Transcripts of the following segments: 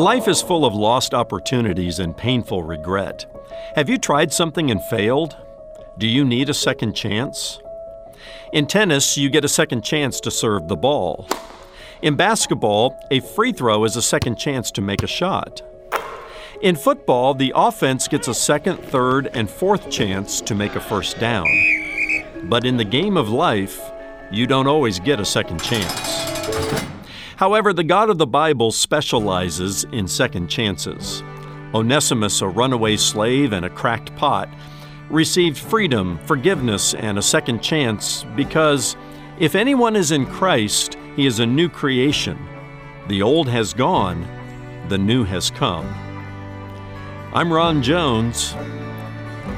Life is full of lost opportunities and painful regret. Have you tried something and failed? Do you need a second chance? In tennis, you get a second chance to serve the ball. In basketball, a free throw is a second chance to make a shot. In football, the offense gets a second, third, and fourth chance to make a first down. But in the game of life, you don't always get a second chance. However, the God of the Bible specializes in second chances. Onesimus, a runaway slave and a cracked pot, received freedom, forgiveness, and a second chance because if anyone is in Christ, he is a new creation. The old has gone, the new has come. I'm Ron Jones,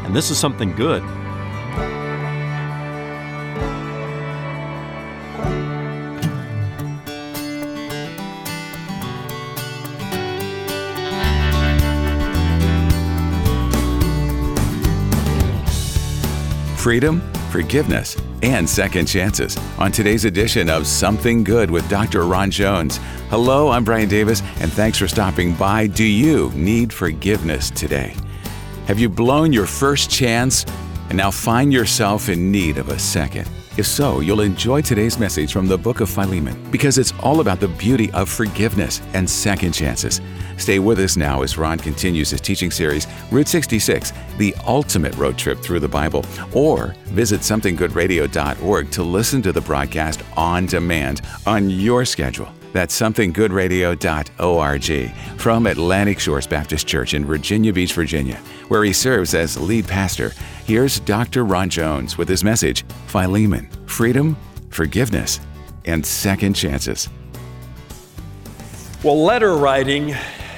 and this is something good. Freedom, forgiveness, and second chances on today's edition of Something Good with Dr. Ron Jones. Hello, I'm Brian Davis, and thanks for stopping by. Do you need forgiveness today? Have you blown your first chance and now find yourself in need of a second? If so, you'll enjoy today's message from the book of Philemon because it's all about the beauty of forgiveness and second chances. Stay with us now as Ron continues his teaching series, Route 66, the ultimate road trip through the Bible, or visit somethinggoodradio.org to listen to the broadcast on demand on your schedule. That's somethinggoodradio.org from Atlantic Shores Baptist Church in Virginia Beach, Virginia, where he serves as lead pastor. Here's Dr. Ron Jones with his message Philemon, freedom, forgiveness, and second chances. Well, letter writing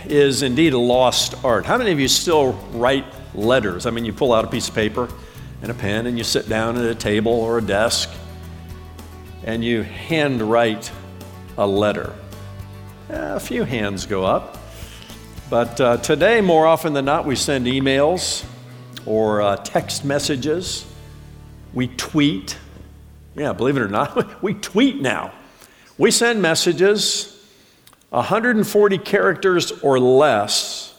is indeed a lost art. How many of you still write letters? I mean, you pull out a piece of paper and a pen and you sit down at a table or a desk and you handwrite a letter. A few hands go up. But uh, today, more often than not, we send emails or uh, text messages. We tweet. Yeah, believe it or not, we tweet now. We send messages 140 characters or less.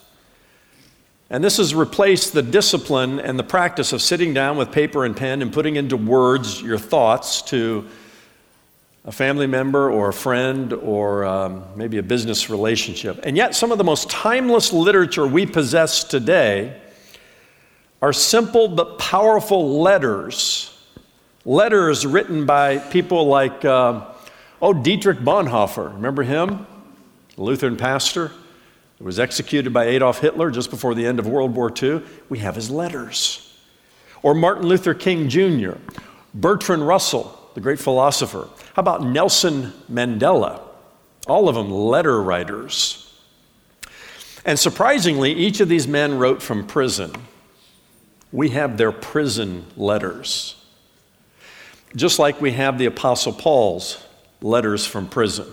And this has replaced the discipline and the practice of sitting down with paper and pen and putting into words your thoughts to a family member or a friend or um, maybe a business relationship. And yet, some of the most timeless literature we possess today are simple but powerful letters. Letters written by people like, uh, oh, Dietrich Bonhoeffer. Remember him? The Lutheran pastor who was executed by Adolf Hitler just before the end of World War II. We have his letters. Or Martin Luther King Jr., Bertrand Russell, the great philosopher. How about Nelson Mandela? All of them letter writers. And surprisingly, each of these men wrote from prison. We have their prison letters. Just like we have the Apostle Paul's letters from prison.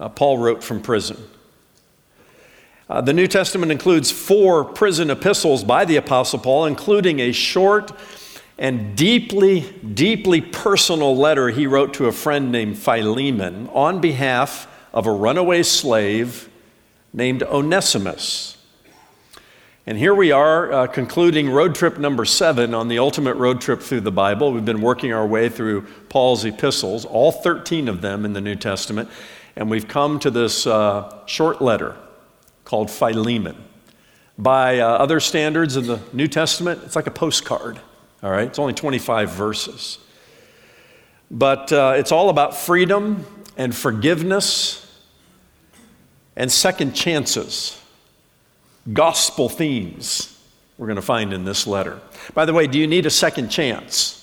Uh, Paul wrote from prison. Uh, the New Testament includes four prison epistles by the Apostle Paul, including a short and deeply, deeply personal letter he wrote to a friend named Philemon on behalf of a runaway slave named Onesimus. And here we are uh, concluding road trip number seven on the ultimate road trip through the Bible. We've been working our way through Paul's epistles, all 13 of them in the New Testament, and we've come to this uh, short letter called Philemon. By uh, other standards in the New Testament, it's like a postcard. All right, it's only 25 verses. But uh, it's all about freedom and forgiveness and second chances, gospel themes we're going to find in this letter. By the way, do you need a second chance?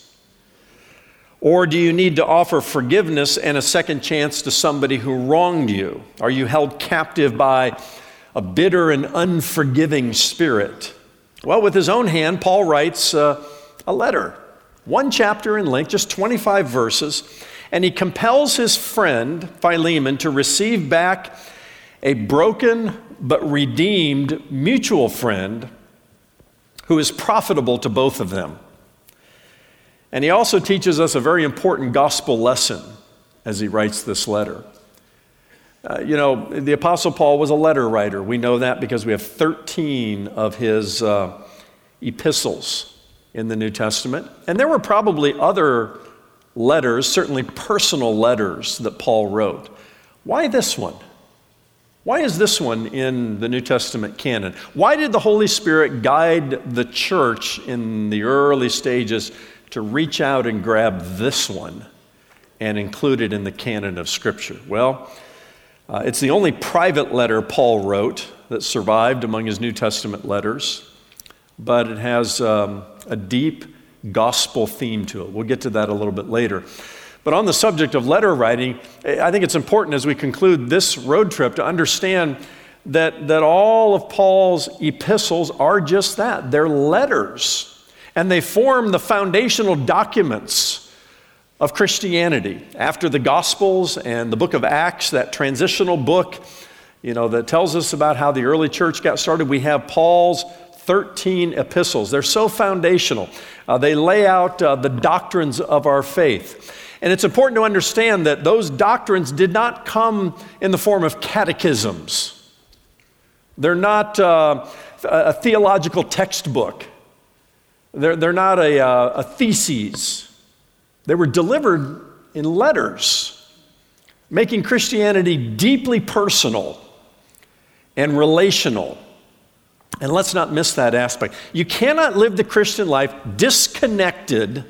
Or do you need to offer forgiveness and a second chance to somebody who wronged you? Are you held captive by a bitter and unforgiving spirit? Well, with his own hand, Paul writes, uh, a letter, one chapter in length, just 25 verses, and he compels his friend Philemon to receive back a broken but redeemed mutual friend who is profitable to both of them. And he also teaches us a very important gospel lesson as he writes this letter. Uh, you know, the Apostle Paul was a letter writer. We know that because we have 13 of his uh, epistles in the New Testament. And there were probably other letters, certainly personal letters, that Paul wrote. Why this one? Why is this one in the New Testament canon? Why did the Holy Spirit guide the church in the early stages to reach out and grab this one and include it in the canon of Scripture? Well, uh, it's the only private letter Paul wrote that survived among his New Testament letters, but it has um, a deep gospel theme to it. We'll get to that a little bit later. But on the subject of letter writing, I think it's important as we conclude this road trip to understand that, that all of Paul's epistles are just that they're letters. And they form the foundational documents of Christianity. After the Gospels and the book of Acts, that transitional book, you know, that tells us about how the early church got started, we have Paul's 13 epistles. They're so foundational. Uh, they lay out uh, the doctrines of our faith. And it's important to understand that those doctrines did not come in the form of catechisms. They're not uh, a theological textbook. They're, they're not a, uh, a theses. They were delivered in letters, making Christianity deeply personal and relational. And let's not miss that aspect. You cannot live the Christian life disconnected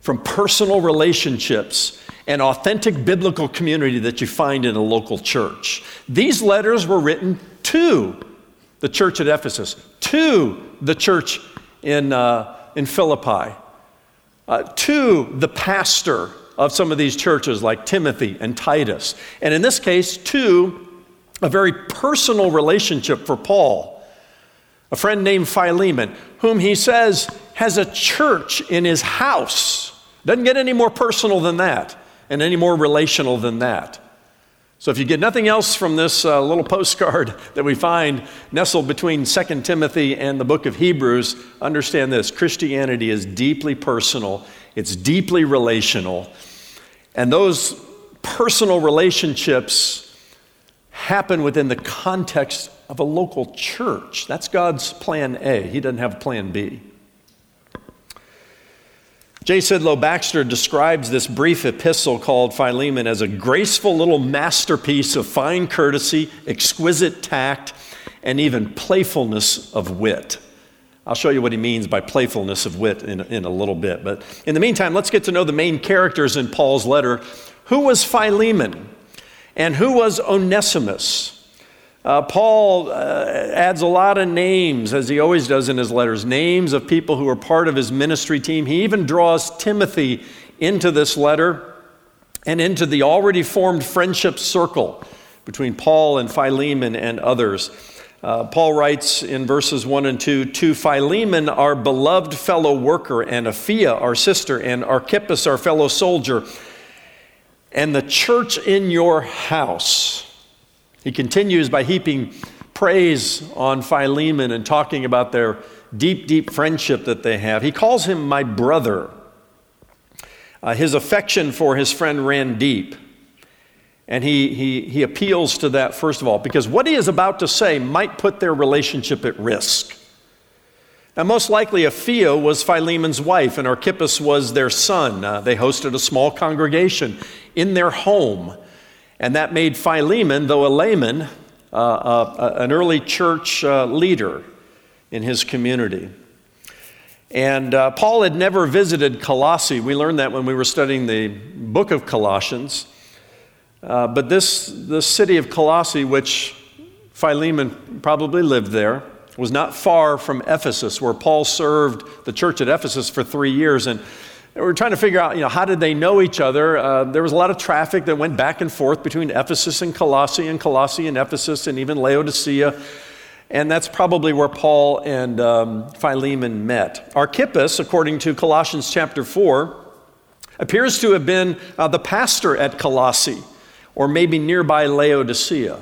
from personal relationships and authentic biblical community that you find in a local church. These letters were written to the church at Ephesus, to the church in, uh, in Philippi, uh, to the pastor of some of these churches like Timothy and Titus, and in this case, to a very personal relationship for Paul, a friend named Philemon, whom he says has a church in his house. Doesn't get any more personal than that and any more relational than that. So, if you get nothing else from this uh, little postcard that we find nestled between 2 Timothy and the book of Hebrews, understand this Christianity is deeply personal, it's deeply relational, and those personal relationships happen within the context of a local church. That's God's plan A. He doesn't have plan B. J. Sidlow Baxter describes this brief epistle called Philemon as a graceful little masterpiece of fine courtesy, exquisite tact, and even playfulness of wit. I'll show you what he means by playfulness of wit in, in a little bit. But in the meantime, let's get to know the main characters in Paul's letter. Who was Philemon? And who was Onesimus? Uh, Paul uh, adds a lot of names, as he always does in his letters, names of people who are part of his ministry team. He even draws Timothy into this letter and into the already formed friendship circle between Paul and Philemon and others. Uh, Paul writes in verses 1 and 2 To Philemon, our beloved fellow worker, and Apphia, our sister, and Archippus, our fellow soldier, and the church in your house. He continues by heaping praise on Philemon and talking about their deep, deep friendship that they have. He calls him my brother. Uh, his affection for his friend ran deep. And he, he, he appeals to that, first of all, because what he is about to say might put their relationship at risk. Now, most likely, Apphia was Philemon's wife, and Archippus was their son. Uh, they hosted a small congregation in their home. And that made Philemon, though a layman, uh, uh, an early church uh, leader in his community. And uh, Paul had never visited Colossae. We learned that when we were studying the book of Colossians. Uh, but this, this city of Colossae, which Philemon probably lived there, was not far from Ephesus, where Paul served the church at Ephesus for three years. And we were trying to figure out, you know, how did they know each other? Uh, there was a lot of traffic that went back and forth between Ephesus and Colossae, and Colossae and Ephesus, and even Laodicea. And that's probably where Paul and um, Philemon met. Archippus, according to Colossians chapter 4, appears to have been uh, the pastor at Colossae, or maybe nearby Laodicea.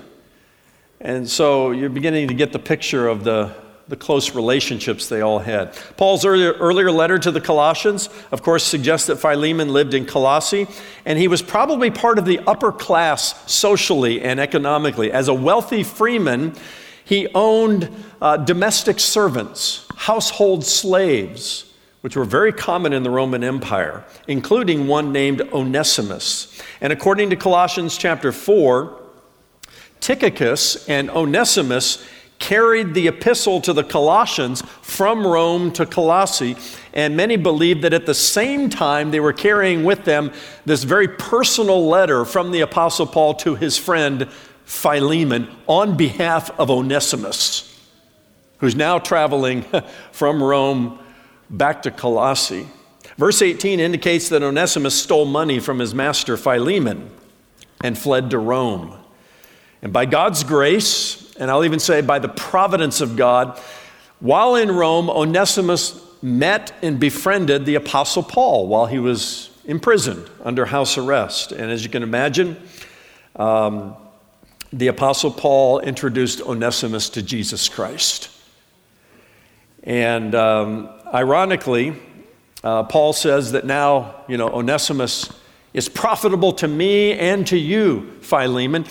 And so you're beginning to get the picture of the, the close relationships they all had. Paul's earlier, earlier letter to the Colossians, of course, suggests that Philemon lived in Colossae, and he was probably part of the upper class socially and economically. As a wealthy freeman, he owned uh, domestic servants, household slaves, which were very common in the Roman Empire, including one named Onesimus. And according to Colossians chapter 4, Tychicus and Onesimus carried the epistle to the Colossians from Rome to Colossae, and many believe that at the same time they were carrying with them this very personal letter from the Apostle Paul to his friend Philemon on behalf of Onesimus, who's now traveling from Rome back to Colossae. Verse 18 indicates that Onesimus stole money from his master Philemon and fled to Rome. And by God's grace, and I'll even say by the providence of God, while in Rome, Onesimus met and befriended the Apostle Paul while he was imprisoned under house arrest. And as you can imagine, um, the Apostle Paul introduced Onesimus to Jesus Christ. And um, ironically, uh, Paul says that now, you know, Onesimus is profitable to me and to you, Philemon.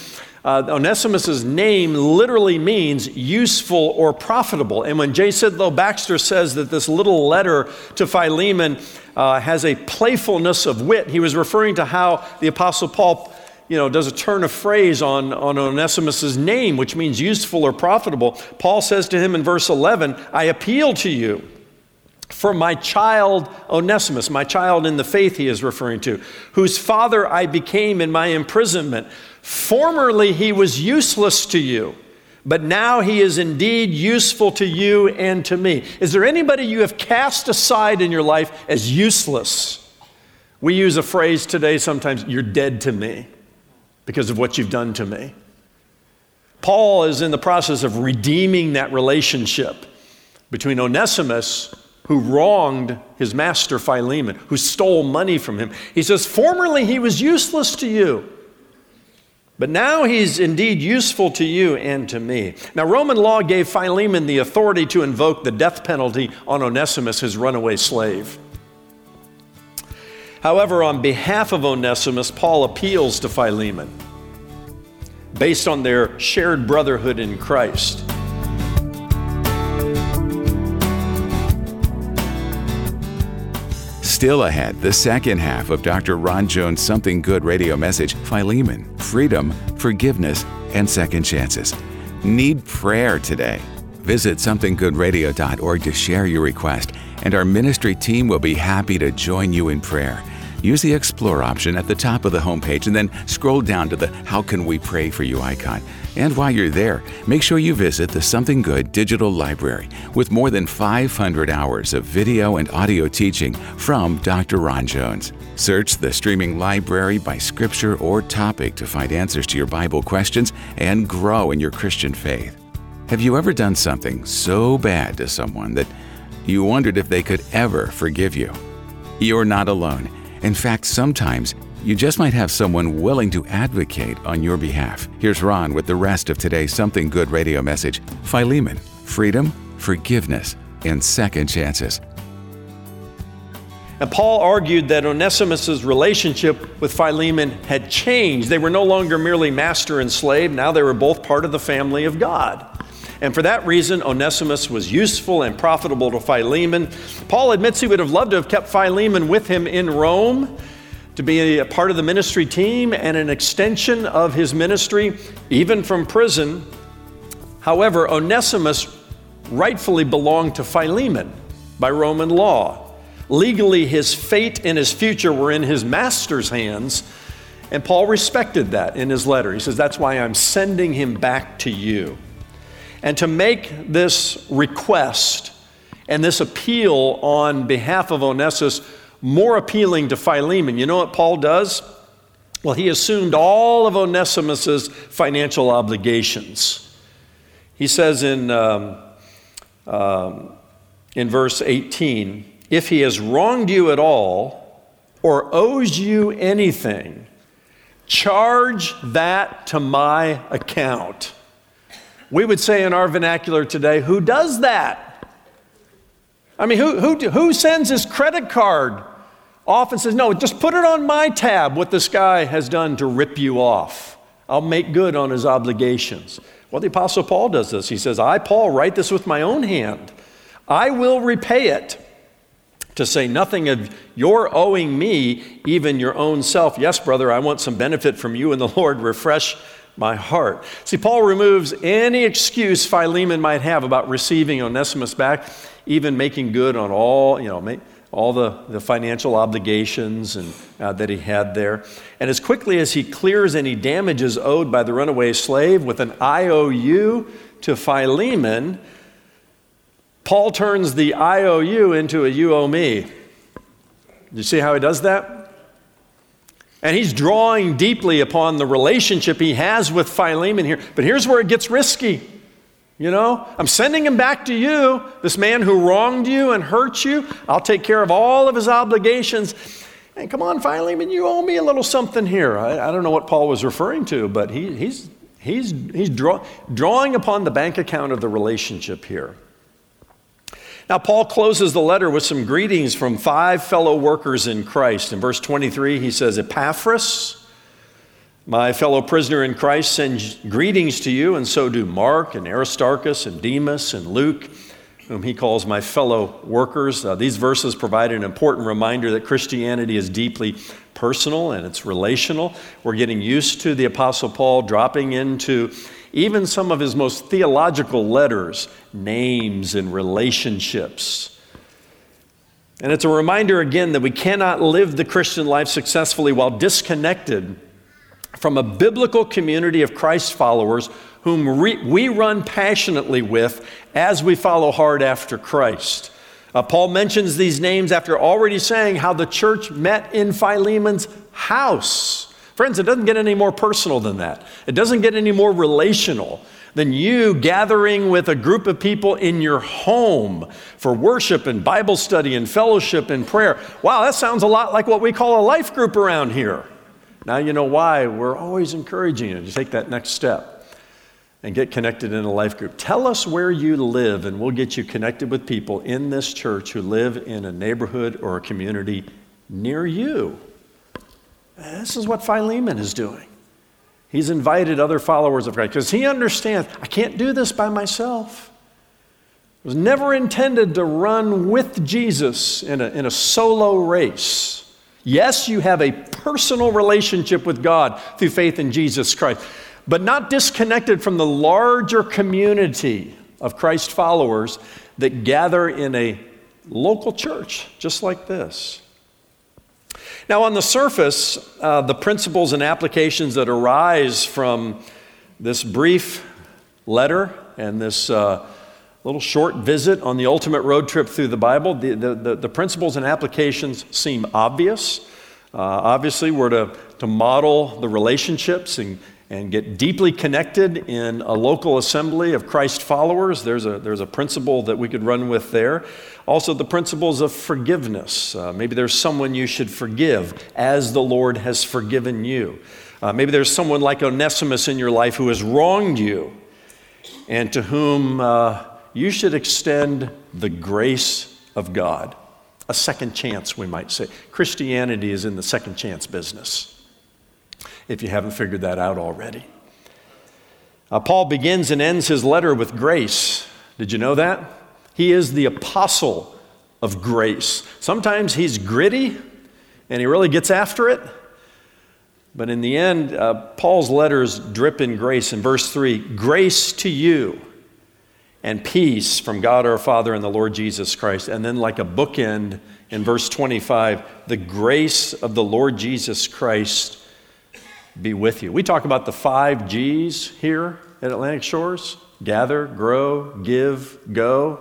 Uh, Onesimus' name literally means useful or profitable. And when J. Sidlow Baxter says that this little letter to Philemon uh, has a playfulness of wit, he was referring to how the Apostle Paul you know, does a turn of phrase on, on Onesimus's name, which means useful or profitable. Paul says to him in verse 11, I appeal to you for my child Onesimus, my child in the faith he is referring to, whose father I became in my imprisonment. Formerly he was useless to you, but now he is indeed useful to you and to me. Is there anybody you have cast aside in your life as useless? We use a phrase today sometimes, you're dead to me because of what you've done to me. Paul is in the process of redeeming that relationship between Onesimus, who wronged his master Philemon, who stole money from him. He says, Formerly he was useless to you but now he's indeed useful to you and to me. Now, Roman law gave Philemon the authority to invoke the death penalty on Onesimus, his runaway slave. However, on behalf of Onesimus, Paul appeals to Philemon based on their shared brotherhood in Christ. Still ahead, the second half of Dr. Ron Jones' Something Good radio message Philemon, freedom, forgiveness, and second chances. Need prayer today? Visit somethinggoodradio.org to share your request, and our ministry team will be happy to join you in prayer. Use the Explore option at the top of the homepage and then scroll down to the How Can We Pray For You icon. And while you're there, make sure you visit the Something Good digital library with more than 500 hours of video and audio teaching from Dr. Ron Jones. Search the streaming library by scripture or topic to find answers to your Bible questions and grow in your Christian faith. Have you ever done something so bad to someone that you wondered if they could ever forgive you? You're not alone. In fact, sometimes you just might have someone willing to advocate on your behalf. Here's Ron with the rest of today's Something Good radio message Philemon, freedom, forgiveness, and second chances. And Paul argued that Onesimus' relationship with Philemon had changed. They were no longer merely master and slave, now they were both part of the family of God. And for that reason, Onesimus was useful and profitable to Philemon. Paul admits he would have loved to have kept Philemon with him in Rome to be a part of the ministry team and an extension of his ministry, even from prison. However, Onesimus rightfully belonged to Philemon by Roman law. Legally, his fate and his future were in his master's hands, and Paul respected that in his letter. He says, That's why I'm sending him back to you. And to make this request and this appeal on behalf of Onesimus more appealing to Philemon. You know what Paul does? Well, he assumed all of Onesimus's financial obligations. He says in, um, um, in verse 18 if he has wronged you at all or owes you anything, charge that to my account. We would say in our vernacular today, who does that? I mean, who, who, who sends his credit card off and says, no, just put it on my tab what this guy has done to rip you off? I'll make good on his obligations. Well, the Apostle Paul does this. He says, I, Paul, write this with my own hand. I will repay it to say nothing of your owing me, even your own self. Yes, brother, I want some benefit from you and the Lord. Refresh my heart. See, Paul removes any excuse Philemon might have about receiving Onesimus back, even making good on all, you know, make, all the, the financial obligations and, uh, that he had there. And as quickly as he clears any damages owed by the runaway slave with an IOU to Philemon, Paul turns the IOU into a you owe me. You see how he does that? And he's drawing deeply upon the relationship he has with Philemon here. But here's where it gets risky. You know, I'm sending him back to you, this man who wronged you and hurt you. I'll take care of all of his obligations. And come on, Philemon, you owe me a little something here. I, I don't know what Paul was referring to, but he, he's, he's, he's draw, drawing upon the bank account of the relationship here. Now, Paul closes the letter with some greetings from five fellow workers in Christ. In verse 23, he says, Epaphras, my fellow prisoner in Christ, sends greetings to you, and so do Mark and Aristarchus and Demas and Luke, whom he calls my fellow workers. Uh, these verses provide an important reminder that Christianity is deeply personal and it's relational. We're getting used to the Apostle Paul dropping into even some of his most theological letters, names and relationships. And it's a reminder again that we cannot live the Christian life successfully while disconnected from a biblical community of Christ followers whom we run passionately with as we follow hard after Christ. Uh, Paul mentions these names after already saying how the church met in Philemon's house. Friends, it doesn't get any more personal than that. It doesn't get any more relational than you gathering with a group of people in your home for worship and Bible study and fellowship and prayer. Wow, that sounds a lot like what we call a life group around here. Now you know why we're always encouraging you to take that next step and get connected in a life group. Tell us where you live, and we'll get you connected with people in this church who live in a neighborhood or a community near you. This is what Philemon is doing. He's invited other followers of Christ because he understands I can't do this by myself. It was never intended to run with Jesus in a, in a solo race. Yes, you have a personal relationship with God through faith in Jesus Christ, but not disconnected from the larger community of Christ followers that gather in a local church just like this. Now, on the surface, uh, the principles and applications that arise from this brief letter and this uh, little short visit on the ultimate road trip through the Bible, the, the, the principles and applications seem obvious. Uh, obviously, we're to, to model the relationships and, and get deeply connected in a local assembly of Christ followers. There's a, there's a principle that we could run with there. Also, the principles of forgiveness. Uh, maybe there's someone you should forgive as the Lord has forgiven you. Uh, maybe there's someone like Onesimus in your life who has wronged you and to whom uh, you should extend the grace of God. A second chance, we might say. Christianity is in the second chance business, if you haven't figured that out already. Uh, Paul begins and ends his letter with grace. Did you know that? He is the apostle of grace. Sometimes he's gritty and he really gets after it. But in the end, uh, Paul's letters drip in grace. In verse 3, grace to you and peace from God our Father and the Lord Jesus Christ. And then, like a bookend in verse 25, the grace of the Lord Jesus Christ be with you. We talk about the five G's here at Atlantic Shores gather, grow, give, go.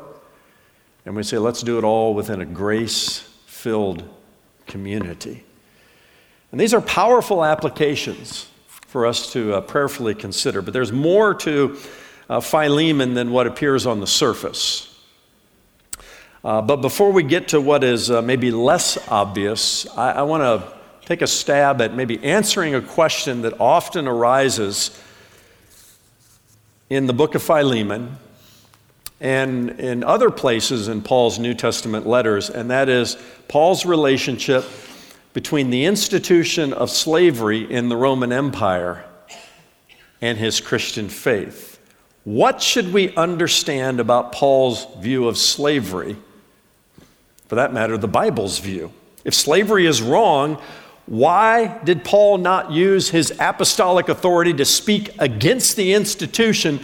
And we say, let's do it all within a grace filled community. And these are powerful applications for us to uh, prayerfully consider. But there's more to uh, Philemon than what appears on the surface. Uh, but before we get to what is uh, maybe less obvious, I, I want to take a stab at maybe answering a question that often arises in the book of Philemon and in other places in Paul's New Testament letters, and that is Paul's relationship between the institution of slavery in the Roman Empire and his Christian faith. What should we understand about Paul's view of slavery? For that matter, the Bible's view. If slavery is wrong, why did Paul not use his apostolic authority to speak against the institution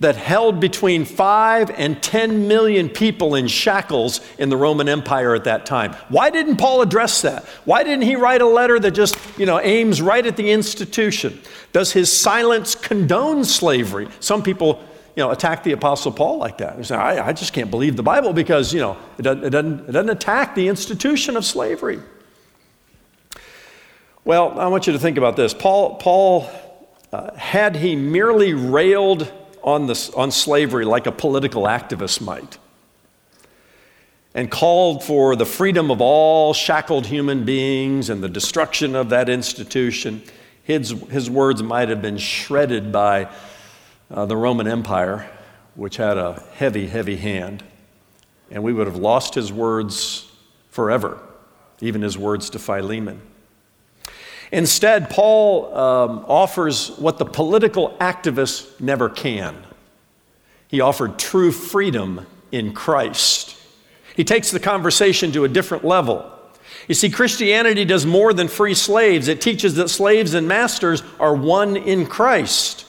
that held between 5 and 10 million people in shackles in the Roman Empire at that time? Why didn't Paul address that? Why didn't he write a letter that just, you know, aims right at the institution? Does his silence condone slavery? Some people, you know, attack the Apostle Paul like that. They say, I, I just can't believe the Bible because, you know, it doesn't, it, doesn't, it doesn't attack the institution of slavery. Well, I want you to think about this. Paul, Paul uh, had he merely railed on, this, on slavery like a political activist might and called for the freedom of all shackled human beings and the destruction of that institution, his, his words might have been shredded by uh, the Roman Empire, which had a heavy, heavy hand. And we would have lost his words forever, even his words to Philemon. Instead, Paul um, offers what the political activist never can. He offered true freedom in Christ. He takes the conversation to a different level. You see, Christianity does more than free slaves, it teaches that slaves and masters are one in Christ.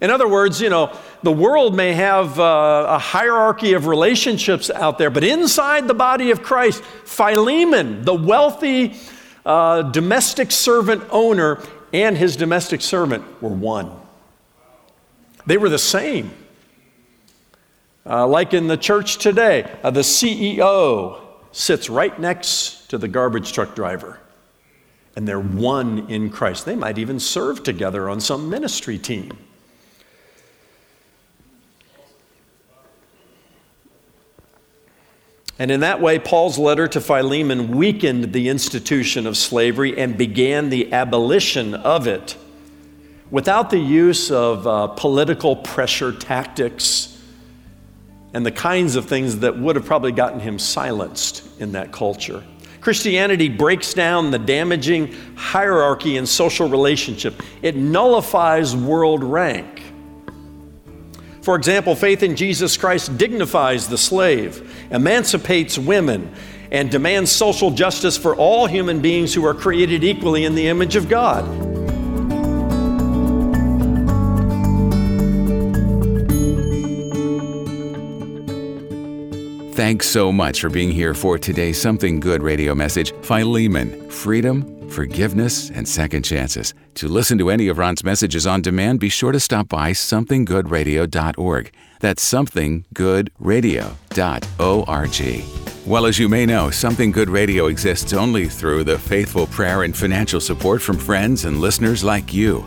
In other words, you know, the world may have uh, a hierarchy of relationships out there, but inside the body of Christ, Philemon, the wealthy uh, domestic servant owner and his domestic servant were one. They were the same. Uh, like in the church today, uh, the CEO sits right next to the garbage truck driver, and they're one in Christ. They might even serve together on some ministry team. And in that way, Paul's letter to Philemon weakened the institution of slavery and began the abolition of it without the use of uh, political pressure tactics and the kinds of things that would have probably gotten him silenced in that culture. Christianity breaks down the damaging hierarchy in social relationship. It nullifies world rank. For example, faith in Jesus Christ dignifies the slave, emancipates women, and demands social justice for all human beings who are created equally in the image of God. Thanks so much for being here for today's Something Good radio message Philemon, freedom forgiveness, and second chances. To listen to any of Ron's messages on demand, be sure to stop by somethinggoodradio.org. That's somethinggoodradio.org. Well, as you may know, Something Good Radio exists only through the faithful prayer and financial support from friends and listeners like you.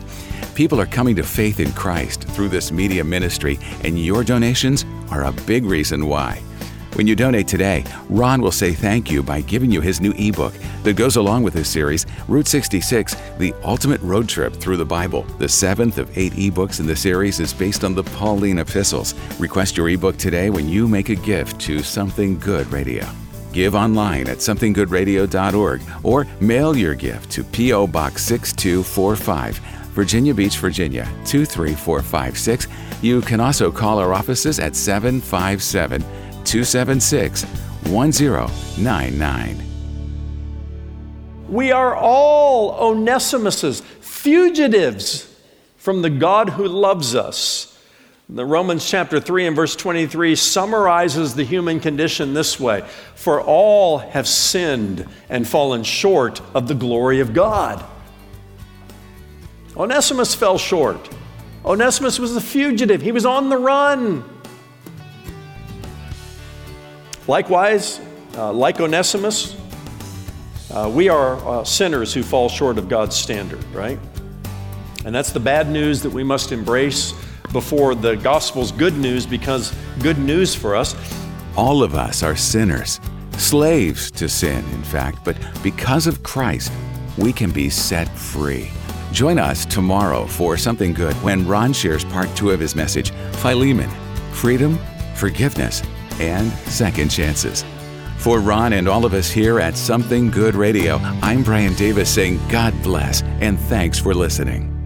People are coming to faith in Christ through this media ministry, and your donations are a big reason why. When you donate today, Ron will say thank you by giving you his new ebook that goes along with his series, Route 66 The Ultimate Road Trip Through the Bible. The seventh of eight ebooks in the series is based on the Pauline epistles. Request your ebook today when you make a gift to Something Good Radio. Give online at somethinggoodradio.org or mail your gift to P.O. Box 6245, Virginia Beach, Virginia 23456. You can also call our offices at 757 276 1099. We are all Onesimuses, fugitives from the God who loves us. The Romans chapter 3 and verse 23 summarizes the human condition this way For all have sinned and fallen short of the glory of God. Onesimus fell short. Onesimus was a fugitive, he was on the run. Likewise, uh, like Onesimus, uh, we are uh, sinners who fall short of God's standard, right? And that's the bad news that we must embrace before the gospel's good news becomes good news for us. All of us are sinners, slaves to sin, in fact, but because of Christ, we can be set free. Join us tomorrow for Something Good when Ron shares part two of his message Philemon, Freedom, Forgiveness, and Second Chances. For Ron and all of us here at Something Good Radio, I'm Brian Davis saying God bless and thanks for listening.